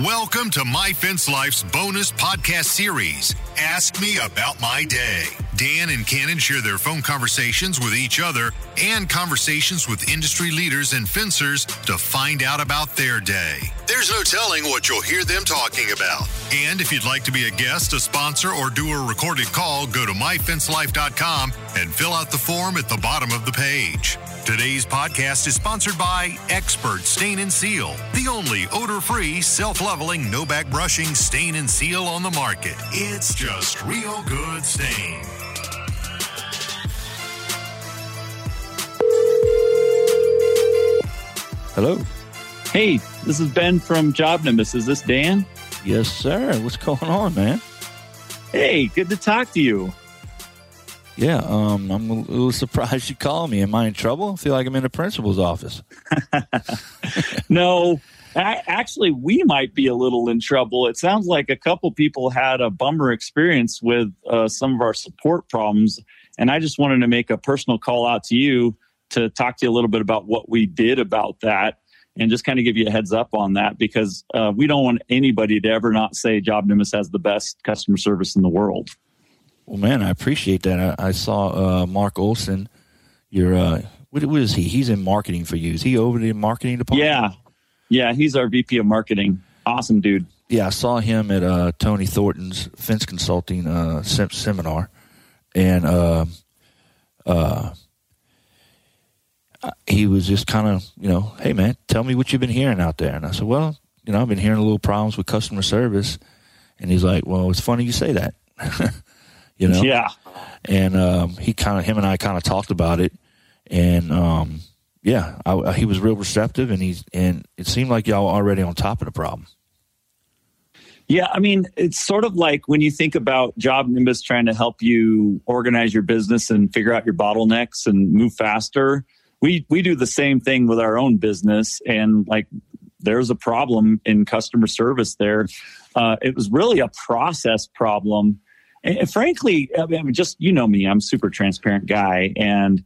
Welcome to My Fence Life's bonus podcast series, Ask Me About My Day. Dan and Cannon share their phone conversations with each other and conversations with industry leaders and fencers to find out about their day. There's no telling what you'll hear them talking about. And if you'd like to be a guest, a sponsor, or do a recorded call, go to myfencelife.com and fill out the form at the bottom of the page. Today's podcast is sponsored by Expert Stain and Seal, the only odor free, self leveling, no back brushing stain and seal on the market. It's just real good stain. Hello. Hey, this is Ben from Job Nimbus. Is this Dan? Yes, sir. What's going on, man? Hey, good to talk to you. Yeah, um, I'm a little surprised you called me. Am I in trouble? I feel like I'm in the principal's office. no, actually, we might be a little in trouble. It sounds like a couple people had a bummer experience with uh, some of our support problems. And I just wanted to make a personal call out to you to talk to you a little bit about what we did about that and just kind of give you a heads up on that because uh, we don't want anybody to ever not say Job Nimbus has the best customer service in the world. Well, man, I appreciate that. I, I saw uh, Mark Olson. Your uh, what, what is he? He's in marketing for you. Is he over the marketing department? Yeah, yeah. He's our VP of marketing. Awesome dude. Yeah, I saw him at uh, Tony Thornton's fence consulting uh, sem- seminar, and uh, uh, he was just kind of, you know, hey man, tell me what you've been hearing out there. And I said, well, you know, I've been hearing a little problems with customer service. And he's like, well, it's funny you say that. you know? Yeah. And um, he kind of, him and I kind of talked about it. And um, yeah, I, he was real receptive, and he's and it seemed like y'all already on top of the problem. Yeah, I mean, it's sort of like when you think about Job Nimbus trying to help you organize your business and figure out your bottlenecks and move faster. We we do the same thing with our own business, and like there's a problem in customer service there. Uh, it was really a process problem and frankly, I mean, just you know me, I'm a super transparent guy, and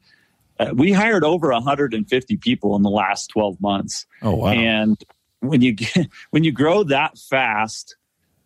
uh, we hired over 150 people in the last 12 months. Oh wow! And when you get, when you grow that fast,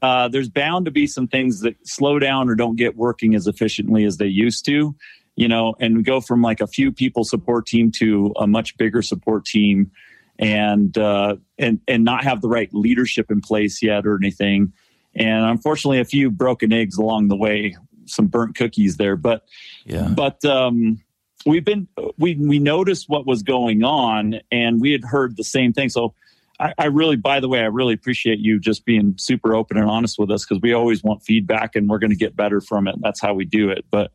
uh, there's bound to be some things that slow down or don't get working as efficiently as they used to. You know, and we go from like a few people support team to a much bigger support team, and uh, and and not have the right leadership in place yet or anything and unfortunately, a few broken eggs along the way, some burnt cookies there. But yeah, but um, we've been we we noticed what was going on, and we had heard the same thing. So. I, I really, by the way, I really appreciate you just being super open and honest with us because we always want feedback and we're going to get better from it. That's how we do it. But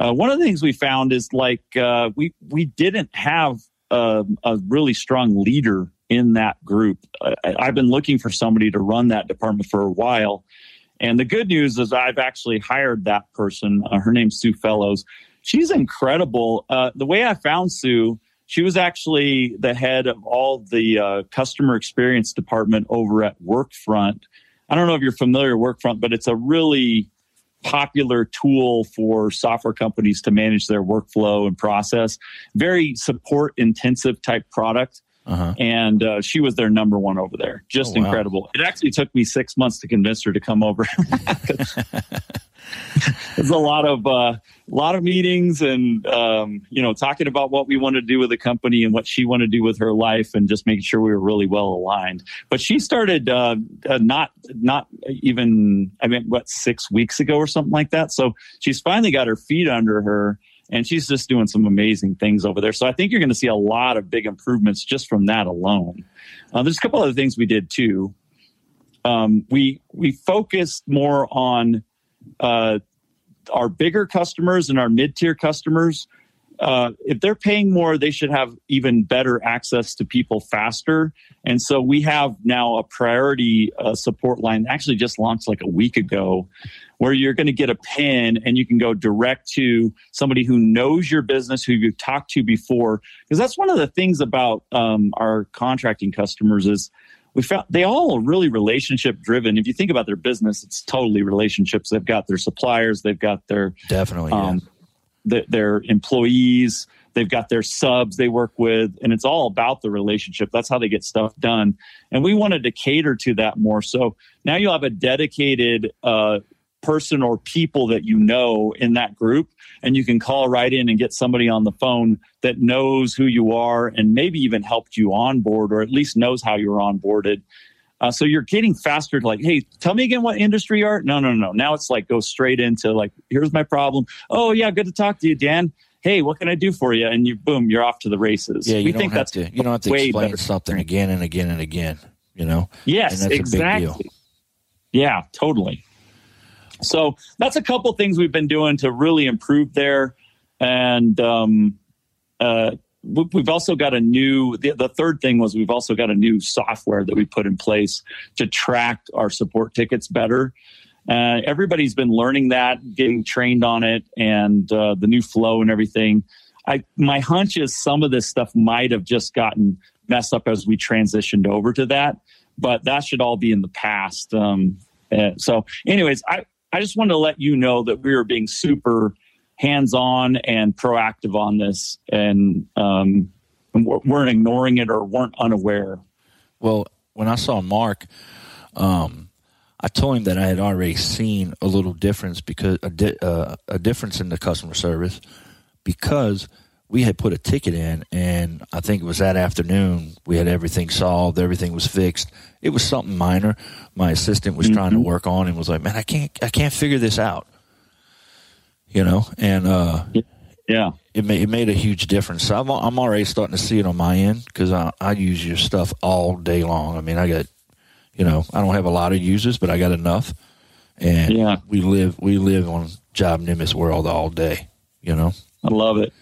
uh, one of the things we found is like uh, we we didn't have a, a, really strong leader in that group. I, I've been looking for somebody to run that department for a while. And the good news is I've actually hired that person. Uh, her name's Sue Fellows. She's incredible. Uh, the way I found Sue, she was actually the head of all the uh, customer experience department over at Workfront. I don't know if you're familiar with Workfront, but it's a really popular tool for software companies to manage their workflow and process. Very support intensive type product. Uh-huh. And uh, she was their number one over there. Just oh, wow. incredible. It actually took me six months to convince her to come over. There's a lot of uh, lot of meetings and um, you know talking about what we want to do with the company and what she wanted to do with her life and just making sure we were really well aligned. But she started uh, uh, not not even I mean what six weeks ago or something like that. So she's finally got her feet under her and she's just doing some amazing things over there. So I think you're going to see a lot of big improvements just from that alone. Uh, there's a couple other things we did too. Um, we we focused more on uh, our bigger customers and our mid tier customers. Uh, if they're paying more, they should have even better access to people faster. And so we have now a priority uh, support line, actually just launched like a week ago, where you're going to get a pin and you can go direct to somebody who knows your business, who you've talked to before. Because that's one of the things about um, our contracting customers is we found they all are really relationship driven. If you think about their business, it's totally relationships. They've got their suppliers, they've got their definitely. Um, th- their employees. They've got their subs they work with, and it's all about the relationship. That's how they get stuff done. And we wanted to cater to that more. So now you'll have a dedicated uh, person or people that you know in that group, and you can call right in and get somebody on the phone that knows who you are and maybe even helped you onboard or at least knows how you're onboarded. Uh, so you're getting faster to like, hey, tell me again what industry you are. No, no, no. Now it's like go straight into like, here's my problem. Oh yeah, good to talk to you, Dan hey, what can I do for you? And you boom, you're off to the races. Yeah, you we don't think have that's to. You don't have to explain better. something again and again and again. You know. Yes, And that's a big exactly. deal. Yeah, totally. So that's a couple things we've been doing to really improve there, and um, uh, we've also got a new. The, the third thing was we've also got a new software that we put in place to track our support tickets better. Uh, everybody's been learning that, getting trained on it, and uh, the new flow and everything. I my hunch is some of this stuff might have just gotten messed up as we transitioned over to that, but that should all be in the past. Um, uh, so, anyways, I I just wanted to let you know that we are being super hands on and proactive on this, and um, weren't ignoring it or weren't unaware. Well, when I saw Mark, um, I told him that I had already seen a little difference because a, di- uh, a difference in the customer service because we had put a ticket in, and I think it was that afternoon we had everything solved, everything was fixed. It was something minor. My assistant was trying to work on and was like, "Man, I can't, I can't figure this out." You know, and uh, Yeah, it made it made a huge difference. So I'm I'm already starting to see it on my end because I, I use your stuff all day long. I mean, I got, you know, I don't have a lot of users, but I got enough, and Yeah. we live we live on Job Nimbus world all day. You know, I love it.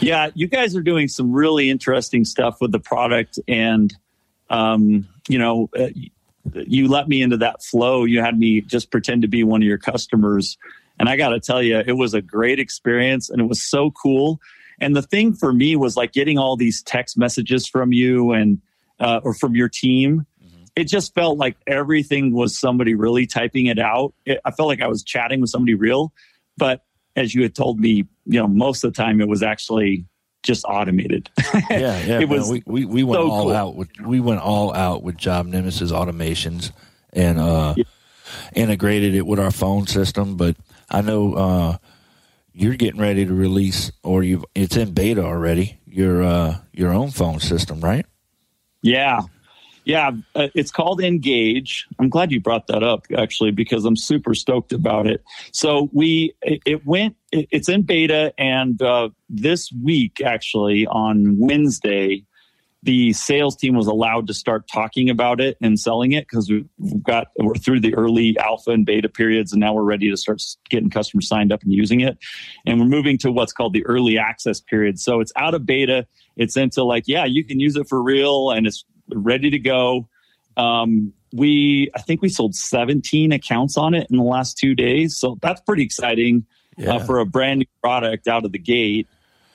Yeah, you guys are doing some really interesting stuff with the product, and um, you know, uh, you let me into that flow. You had me just pretend to be one of your customers, and I got to tell you, it was a great experience, and it was so cool. And the thing for me was like getting all these text messages from you and uh, or from your team. It just felt like everything was somebody really typing it out. It, I felt like I was chatting with somebody real, but as you had told me, you know, most of the time it was actually just automated. yeah, yeah. It man, was we, we we went so all cool. out with we went all out with Job Nimbus automations and uh, integrated it with our phone system. But I know uh, you're getting ready to release, or you it's in beta already. Your uh, your own phone system, right? Yeah. Yeah. Uh, it's called Engage. I'm glad you brought that up actually, because I'm super stoked about it. So we, it, went, it, it's in beta. And uh, this week, actually, on Wednesday, the sales team was allowed to start talking about it and selling it because we've got, we're through the early alpha and beta periods. And now we're ready to start getting customers signed up and using it. And we're moving to what's called the early access period. So it's out of beta. It's into like, yeah, you can use it for real and it's ready to go. Um, we, I think we sold 17 accounts on it in the last two days. So that's pretty exciting Yeah. uh, for a brand new product out of the gate.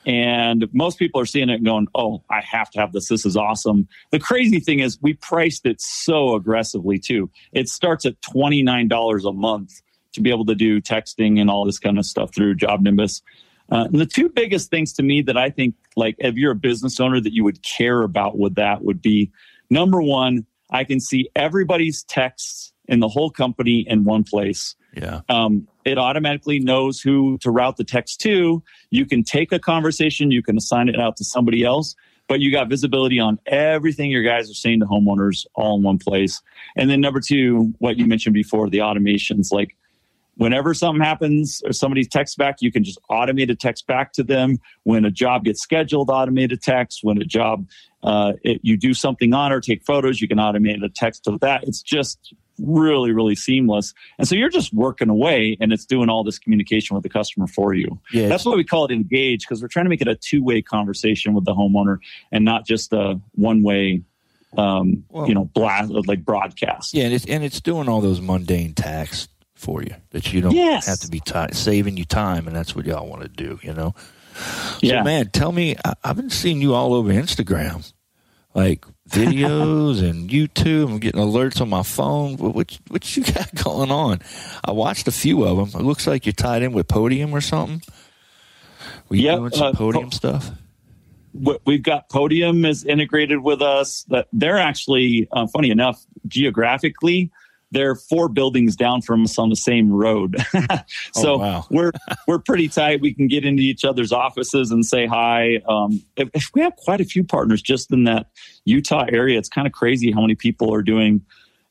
And most people are seeing it and going, oh, I have to have this. This is awesome. The crazy thing is, we priced it so aggressively too. It starts at $29 a month to be able to do texting and all this kind of stuff through Job Nimbus. Uh, the two biggest things to me that I think, like, if you're a business owner that you would care about with that would be number one, I can see everybody's texts in the whole company in one place. Yeah, Um, it automatically knows who to route the text to. You can take a conversation, you can assign it out to somebody else, but you got visibility on everything your guys are saying to homeowners all in one place. And then number two, what you mentioned before, the automations, like whenever something happens or somebody texts back, you can just automate a text back to them. When a job gets scheduled, automate a text. When a job, uh, it, you do something on or take photos, you can automate a text to that. It's just really, really seamless. And so you're just working away and it's doing all this communication with the customer for you. yeah. That's why we call it engage because we're trying to make it a two way conversation with the homeowner and not just a one way, um, Well- you know, blast like broadcast. Yeah, and it's and it's doing all those mundane tasks for you that you don't Yes. have to be ti saving you time, and that's what y'all want to do, you know. Yeah. Man, tell me, I, I've been seeing you all over Instagram, like videos and YouTube. I'm getting alerts on my phone. What what, you got going on? I watched a few of them. It looks like you're tied in with Podium or something. We Yep, doing some uh, podium po- stuff? we- we've got Podium is integrated with us. That they're actually, uh, funny enough, geographically, they're four buildings down from us on the same road. so Oh, wow. we're we're pretty tight. We can get into each other's offices and say hi. Um, if, if we have quite a few partners just in that Utah area, it's kind of crazy how many people are doing,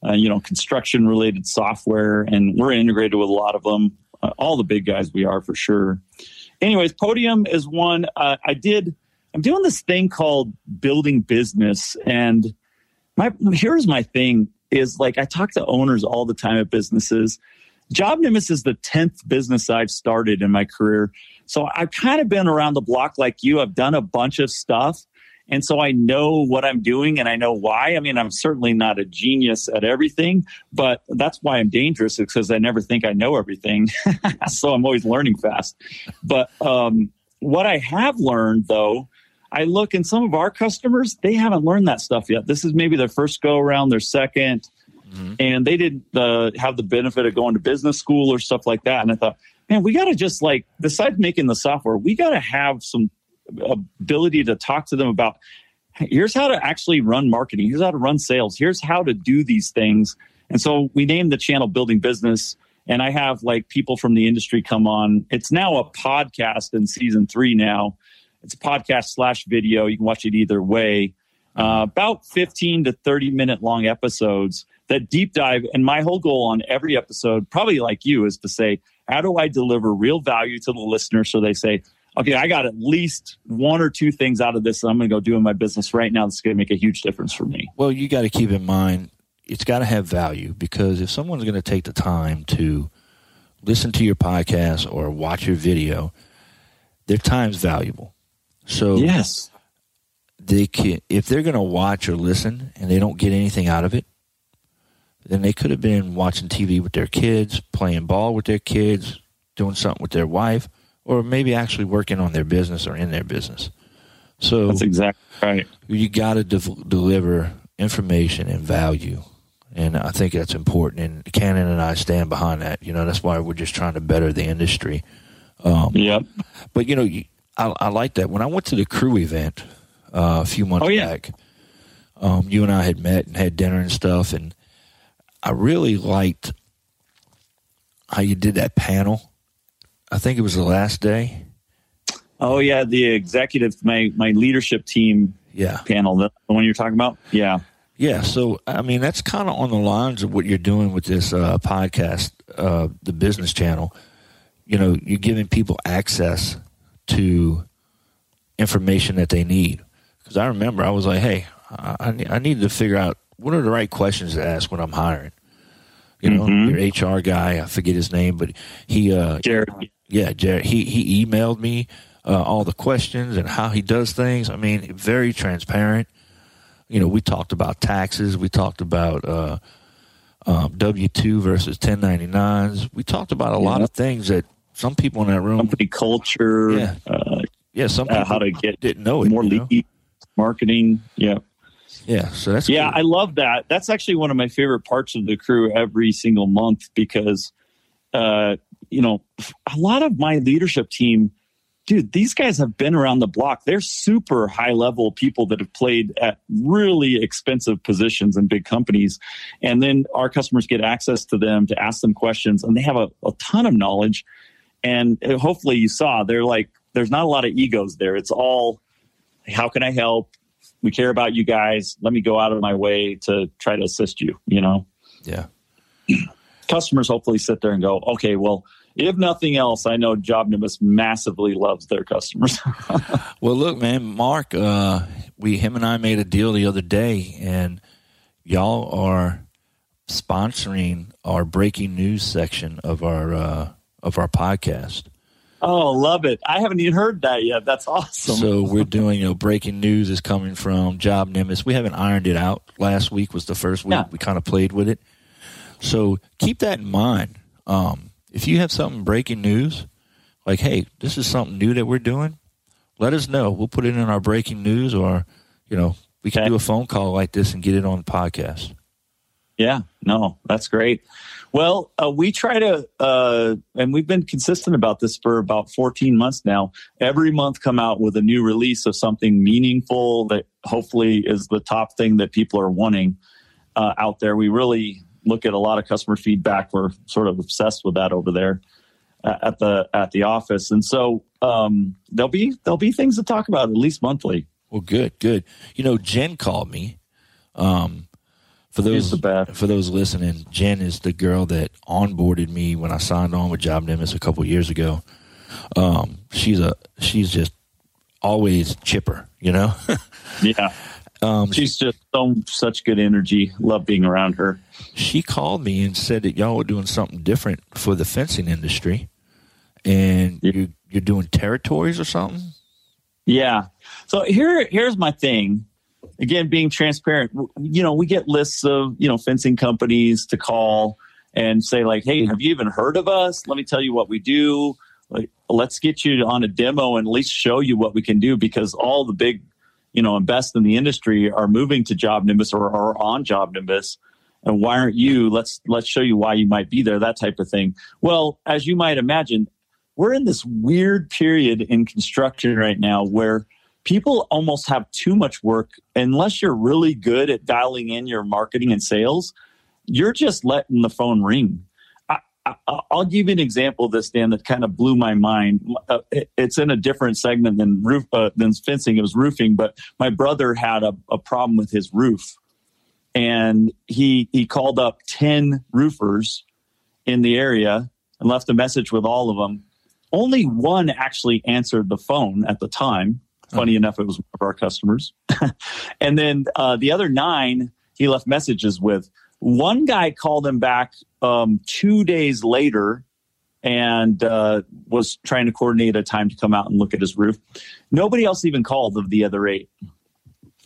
uh, you know, construction related software, and we're integrated with a lot of them. Uh, all the big guys we are for sure. Anyways, Podium is one. Uh, I did. I'm doing this thing called building business, and my here's my thing is like I talk to owners all the time at businesses. Job Nimbus is the tenth business I've started in my career, so I've kind of been around the block like you. I've done a bunch of stuff, and so I know what I'm doing and I know why. I mean, I'm certainly not a genius at everything, but that's why I'm dangerous because I never think I know everything. so I'm always learning fast. But um, what I have learned though, I look and some of our customers, they haven't learned that stuff yet. This is maybe their first go around, their 2nd and they didn't uh, have the benefit of going to business school or stuff like that. And I thought, man, we got to just like, besides making the software, we got to have some ability to talk to them about here's how to actually run marketing, here's how to run sales, here's how to do these things. And so we named the channel Building Business. And I have like people from the industry come on. It's now a podcast in season three now. It's a podcast slash video. You can watch it either way. Uh, about 15 to 30 minute long episodes that deep dive. And my whole goal on every episode, probably like you, is to say, how do I deliver real value to the listener so they say, okay, I got at least one or two things out of this that I'm going to go do in my business right now that's going to make a huge difference for me. Well, you got to keep in mind it's got to have value because if someone's going to take the time to listen to your podcast or watch your video, their time's valuable. So Yes. they can, if they're going to watch or listen and they don't get anything out of it, then they could have been watching TV with their kids, playing ball with their kids, doing something with their wife, or maybe actually working on their business or in their business. So That's exactly right. you got to de- deliver information and value. And I think that's important. And Cannon and I stand behind that. You know, that's why we're just trying to better the industry. Um, Yep. but, you know, you- I, I like that. When I went to the crew event uh, a few months Oh, yeah. back, um, you and I had met and had dinner and stuff. And I really liked how you did that panel. I think it was the last day. Oh yeah, the executive, my my leadership team Yeah. panel, the one you're talking about. Yeah. Yeah, so I mean that's kind of on the lines of what you're doing with this uh, podcast, uh, the business channel. You know, you're giving people access to information that they need. Because I remember I was like, hey, I, I ne- need to figure out what are the right questions to ask when I'm hiring. You know, Mhm. your HR guy, I forget his name, but he, uh, Jared. yeah, Jared, he he emailed me uh, all the questions and how he does things. I mean, very transparent. You know, we talked about taxes. We talked about uh, um, W two versus ten ninety nines. We talked about a lot of things that some people in that room, Company culture, Yeah. uh, yeah, some uh, how to get didn't know it. more you know? lead marketing. Yeah. Yeah, so that's Yeah, cool. I love that. That's actually one of my favorite parts of the crew every single month because, uh, you know, a lot of my leadership team, dude, these guys have been around the block. They're super high level people that have played at really expensive positions in big companies. And then our customers get access to them to ask them questions, and they have a, a ton of knowledge. And hopefully, you saw they're like, there's not a lot of egos there. It's all, how can I help? we care about you guys. Let me go out of my way to try to assist you. You know, yeah. customers hopefully sit there and go, okay, well, if nothing else, I know Job Nimbus massively loves their customers. Well, look, man, Mark, uh, we him and I made a deal the other day, and y'all are sponsoring our breaking news section of our uh, of our podcast. oh, love it. I haven't even heard that yet. That's awesome. So we're doing, you know, breaking news is coming from Job Nimbus. We haven't ironed it out. Last week was the first week Yeah. we kind of played with it. So keep that in mind. Um, if you have something breaking news, like, hey, this is something new that we're doing, let us know. We'll put it in our breaking news, or you know, we can Okay. do a phone call like this and get it on the podcast. Yeah, no, that's great. Well, uh, we try to, uh, and we've been consistent about this for about 14 months now. Every month, come out with a new release of something meaningful that hopefully is the top thing that people are wanting uh, out there. We really look at a lot of customer feedback. We're sort of obsessed with that over there uh, at the at the office, and so um, there'll be there'll be things to talk about at least monthly. Well, good, good. You know, Jen called me. Um, for those for those listening, Jen is the girl that onboarded me when I signed on with Job Nimbus a couple years ago. Um, she's a she's just always chipper, you know. yeah, um, she's just so such good energy. Love being around her. She called me and said that y'all were doing something different for the fencing industry, and yeah. you you're doing territories or something. Yeah. So here here's my thing again, being transparent, you know, we get lists of, you know, fencing companies to call and say like, Hey, mm-hmm. have you even heard of us? Let me tell you what we do. Like, let's get you on a demo and at least show you what we can do because all the big, you know, and best in the industry are moving to Job Nimbus or are on Job Nimbus. And why aren't you? Let's let's show you why you might be there, that type of thing. Well, as you might imagine, we're in this weird period in construction right now where people almost have too much work. Unless you're really good at dialing in your marketing and sales you're just letting the phone ring. I, will give you an example of this dan that kind of blew my mind. Uh, it, it's in a different segment than roof uh, than fencing. It was roofing but my brother had a, a problem with his roof. And he he called up 10 roofers in the area and left a message with all of them only one actually answered the phone at the time Funny oh. enough, it was one of our customers. and then uh, the other nine, he left messages with. One guy called him back um, two days later and uh, was trying to coordinate a time to come out and look at his roof. Nobody else even called of the other eight.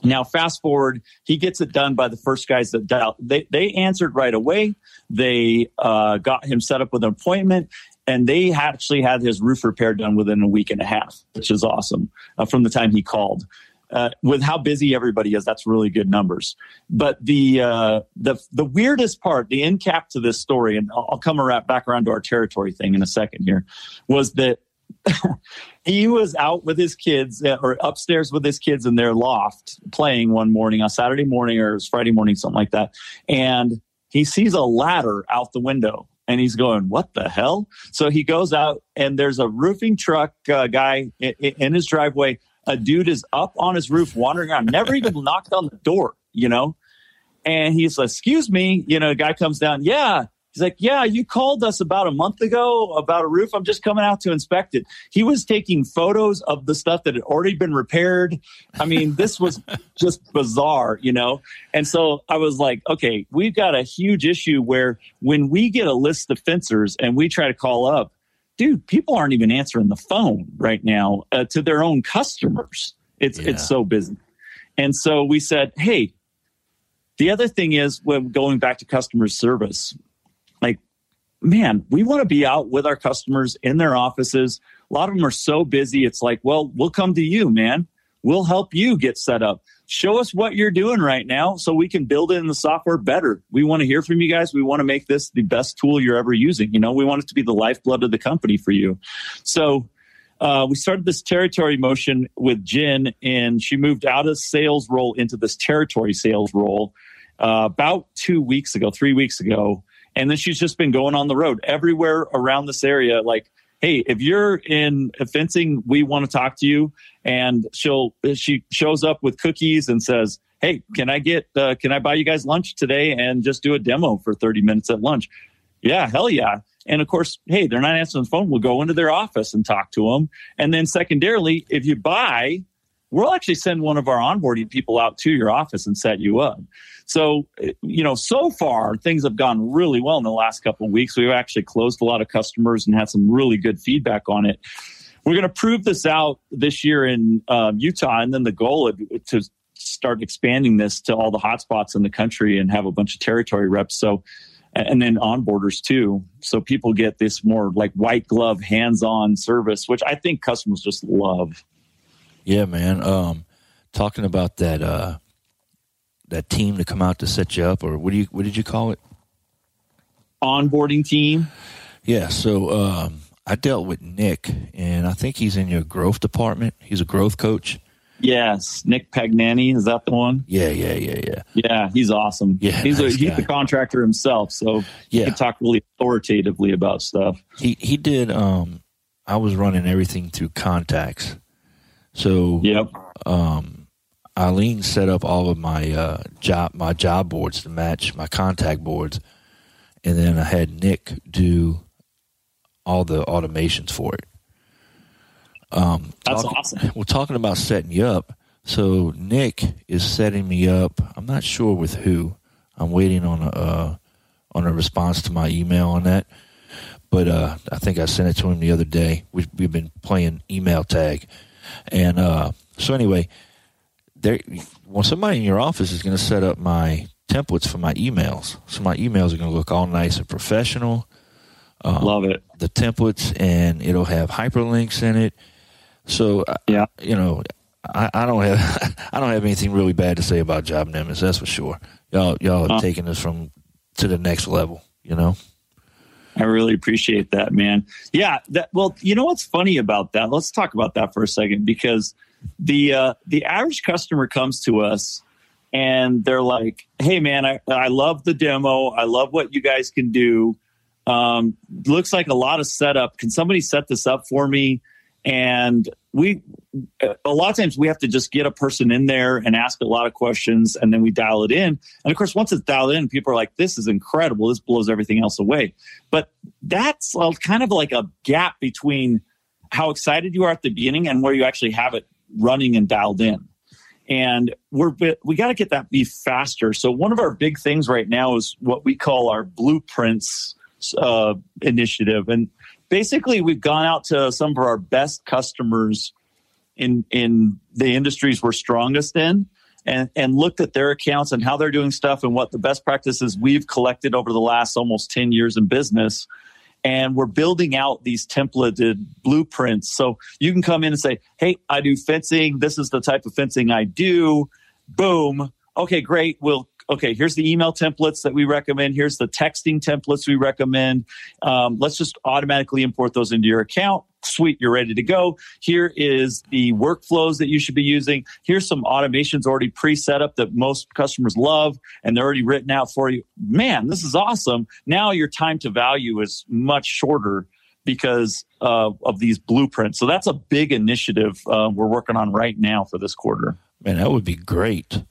Now, fast forward, he gets it done by the first guys that dialed. They, they answered right away. They uh, got him set up with an appointment and they actually had his roof repair done within a week and a half, which is awesome uh, from the time he called. Uh, with how busy everybody is, that's really good numbers. But the uh, the the weirdest part, the end cap to this story, and I'll, I'll come around back around to our territory thing in a second here, was that he was out with his kids uh, or upstairs with his kids in their loft playing one morning on Saturday morning or it was Friday morning, something like that, and he sees a ladder out the window and he's going, "What the hell?" So he goes out, and there's a roofing truck uh, guy in, in, his driveway. A dude is up on his roof, wandering around, never even knocked on the door, you know. And he's like, "Excuse me," you know. Guy comes down, yeah. He's like, Yeah, you called us about a month ago about a roof. I'm just coming out to inspect it. He was taking photos of the stuff that had already been repaired. I mean, this was just bizarre, you know? And so I was like, Okay, we've got a huge issue where when we get a list of fencers and we try to call up, dude, people aren't even answering the phone right now uh, to their own customers. It's, yeah. it's so busy. And so we said, Hey, the other thing is when going back to customer service, like, man, we want to be out with our customers in their offices. A lot of them are so busy. It's like, well, we'll come to you, man. We'll help you get set up. Show us what you're doing right now so we can build it in the software better. We want to hear from you guys. We want to make this the best tool you're ever using. You know, we want it to be the lifeblood of the company for you. So, uh, we started this territory motion with Jen, and she moved out of sales role into this territory sales role uh, about two weeks ago, three weeks ago. And then she's just been going on the road everywhere around this area. Like, hey, if you're in fencing, we want to talk to you. And she'll she shows up with cookies and says, hey, can I get uh, can I buy you guys lunch today and just do a demo for 30 minutes at lunch? Yeah, hell yeah. And of course, hey, they're not answering the phone. We'll go into their office and talk to them. And then secondarily, if you buy, we'll actually send one of our onboarding people out to your office and set you up. So, you know, so far things have gone really well in the last couple of weeks. We've actually closed a lot of customers and had some really good feedback on it. We're going to prove this out this year in um, Utah, and then the goal is to start expanding this to all the hotspots in the country and have a bunch of territory reps. So, and then onboarders too. So people get this more like white glove, hands on service, which I think customers just love. Yeah, man. Um, talking about that, uh, that team to come out to set you up, or what do you what did you call it? Onboarding team. Yeah. So um, I dealt with Nick, and I think he's in your growth department. He's a growth coach. Yes, Nick Pagnani is that the one? Yeah, yeah, yeah, yeah. Yeah, he's awesome. Yeah, he's nice a he's a contractor himself, so he Yeah. can talk really authoritatively about stuff. He he did. Um, I was running everything through contacts. So Yep. um, Eileen set up all of my uh, job my job boards to match my contact boards, and then I had Nick do all the automations for it. Um, That's talk- awesome. We're talking about setting you up. So Nick is setting me up. I'm not sure with who. I'm waiting on a uh, on a response to my email on that. But uh, I think I sent it to him the other day. We've, we've been playing email tag, and uh, so anyway, there. Well, somebody in your office is going to set up my templates for my emails. So my emails are going to look all nice and professional. Um, Love it. the templates and it'll have hyperlinks in it. So uh, Yeah. you know, I, I don't have I don't have anything really bad to say about Job Nimbus. That's for sure. Y'all y'all have Uh. taken this from to the next level. You know. I really appreciate that, man. Yeah. That, well, you know what's funny about that? Let's talk about that for a second because the uh, the average customer comes to us and they're like, "Hey, man, I, I love the demo. I love what you guys can do. Um, looks like a lot of setup. Can somebody set this up for me?" And we a lot of times we have to just get a person in there and ask a lot of questions and then we dial it in. And of course once it's dialed in people are like this is incredible. This blows everything else away. But that's uh, kind of like a gap between how excited you are at the beginning and where you actually have it running and dialed in. And we're we got to get that be faster. So one of our big things right now is what we call our blueprints uh, initiative. And basically we've gone out to some of our best customers in in the industries we're strongest in and and looked at their accounts and how they're doing stuff and what the best practices we've collected over the last almost 10 years in business. And we're building out these templated blueprints. So you can come in and say hey i do fencing. This is the type of fencing i do. Boom. Okay great. We'll okay here's the email templates that we recommend. Here's the texting templates we recommend. Um, let's just automatically import those into your account. Sweet you're ready to go. Here is the workflows that you should be using. Here's some automations already pre-set up that most customers love and they're already written out for you. Man this is awesome. Now your time to value is much shorter because uh, of these blueprints. So that's a big initiative uh, we're working on right now for this quarter. Man, that would be great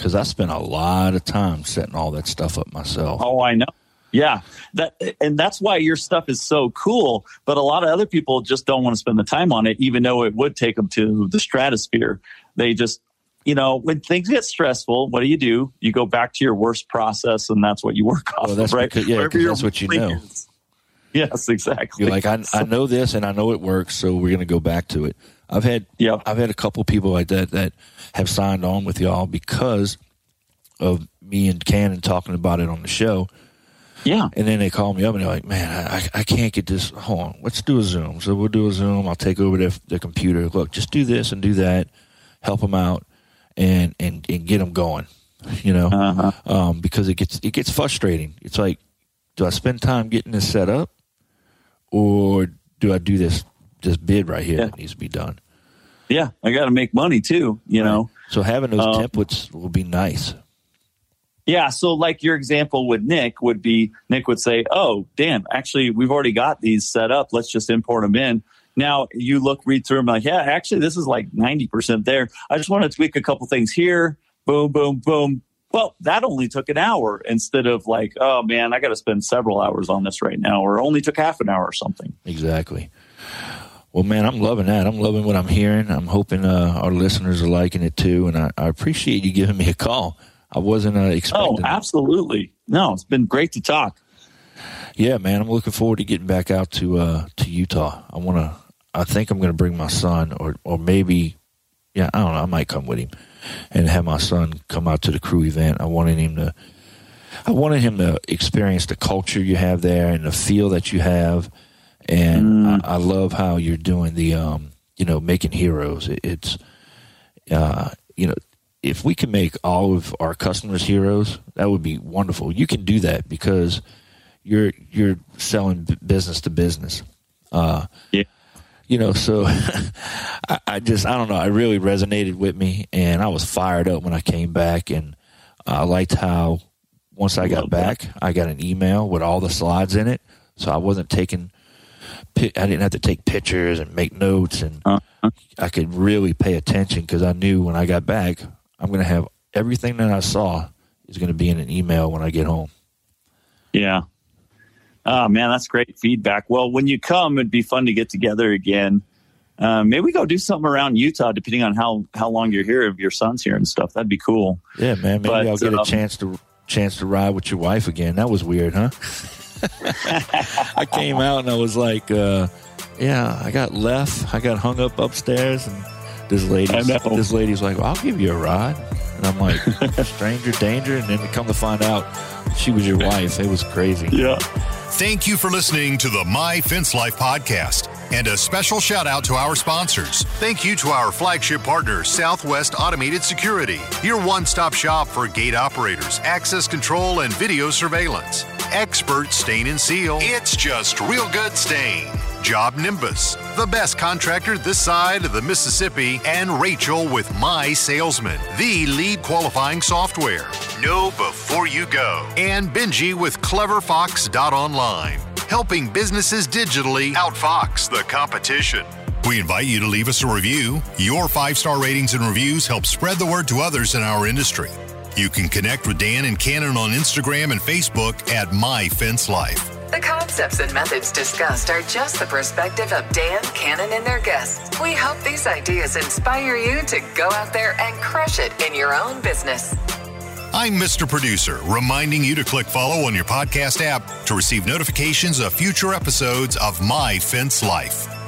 because I spent a lot of time setting all that stuff up myself. Oh, I know. Yeah, that and that's why your stuff is so cool. But a lot of other people just don't want to spend the time on it, even though it would take them to the stratosphere. They just, you know, when things get stressful, what do you do? You go back to your worst process, and that's what you work off Well, that's of, right? because- yeah, Wherever 'cause your that's what you know. is. Yes, exactly. You're like, I, I know this and I know it works, so we're going to go back to it. I've had Yep. I've had a couple people like that that have signed on with y'all because of me and Cannon talking about it on the show. yeah, And then they call me up and they're like, "Man, I, I can't get this. Hold on, let's do a Zoom." So we'll do a Zoom. I'll take over their, their computer. Look, just do this and do that. Help them out and and and get them going. You know, uh-huh. um, because it gets it gets frustrating. It's like, do I spend time getting this set up, or do I do this this bid right here Yeah. that needs to be done? yeah. I got to make money too. You know. So having those Um, templates will be nice. Yeah, so like your example with Nick would be Nick would say, "Oh, Dan, actually we've already got these set up. Let's just import them in." Now you look read through them like, "Yeah, actually this is like 90% there. I just want to tweak a couple things here. Boom, boom, boom." Well, that only took an hour instead of like, "Oh man, I got to spend several hours on this right now," or only took half an hour or something. Exactly. Well, man, I'm loving that. I'm loving what I'm hearing. I'm hoping uh, our listeners are liking it too, and I, I appreciate you giving me a call. I wasn't uh, Oh, expecting. it. absolutely. No, it's been great to talk. Yeah, man, I'm looking forward to getting back out to uh, to Utah. I want to. I think I'm going to bring my son, or or maybe, yeah, I don't know. I might come with him and have my son come out to the crew event. I wanted him to. I wanted him to experience the culture you have there and the feel that you have, and I, I love how you're doing the, um, you know, making heroes. It, it's, uh, you know, if we can make all of our customers heroes, that would be wonderful. You can do that because you're you're selling business to business. Uh, yeah. You know, so I, I, just I don't know. I really resonated with me, and I was fired up when I came back, and I liked how once I got back, I got an email with all the slides in it, so I wasn't taking. I didn't have to take pictures and make notes, and uh-huh. I could really pay attention because I knew when I got back, I'm going to have everything that I saw is going to be in an email when I get home. Yeah. Oh man, that's great feedback. Well, when you come, it'd be fun to get together again. Um, maybe we go do something around Utah, depending on how how long you're here. If your son's here and stuff, that'd be cool. Yeah, man. Maybe but, I'll get um, a chance to chance to ride with your wife again. That was weird, huh? I came out and I was like, uh, "Yeah, I got left. I got hung up upstairs, and this lady, this lady's like, well, I'll give you a ride. And I'm like, stranger danger. And then to come to find out she was your wife. It was crazy. Yeah. Thank you for listening to the My Fence Life podcast. And a special shout out to our sponsors. Thank you to our flagship partner, Southwest Automated Security, your one stop shop for gate operators, access control, and video surveillance. Expert stain and seal. It's just real good stain. Job Nimbus, the best contractor this side of the Mississippi, and Rachel with My Salesman, the lead qualifying software. Know before you go. And Benji with CleverFox.online, helping businesses digitally outfox the competition. We invite you to leave us a review. Your five star ratings and reviews help spread the word to others in our industry. You can connect with Dan and Cannon on Instagram and Facebook at My Fence Life. The concepts and methods discussed are just the perspective of Dan, Cannon, and their guests. We hope these ideas inspire you to go out there and crush it in your own business. I'm Mr. Producer, reminding you to click follow on your podcast app to receive notifications of future episodes of My Fence Life.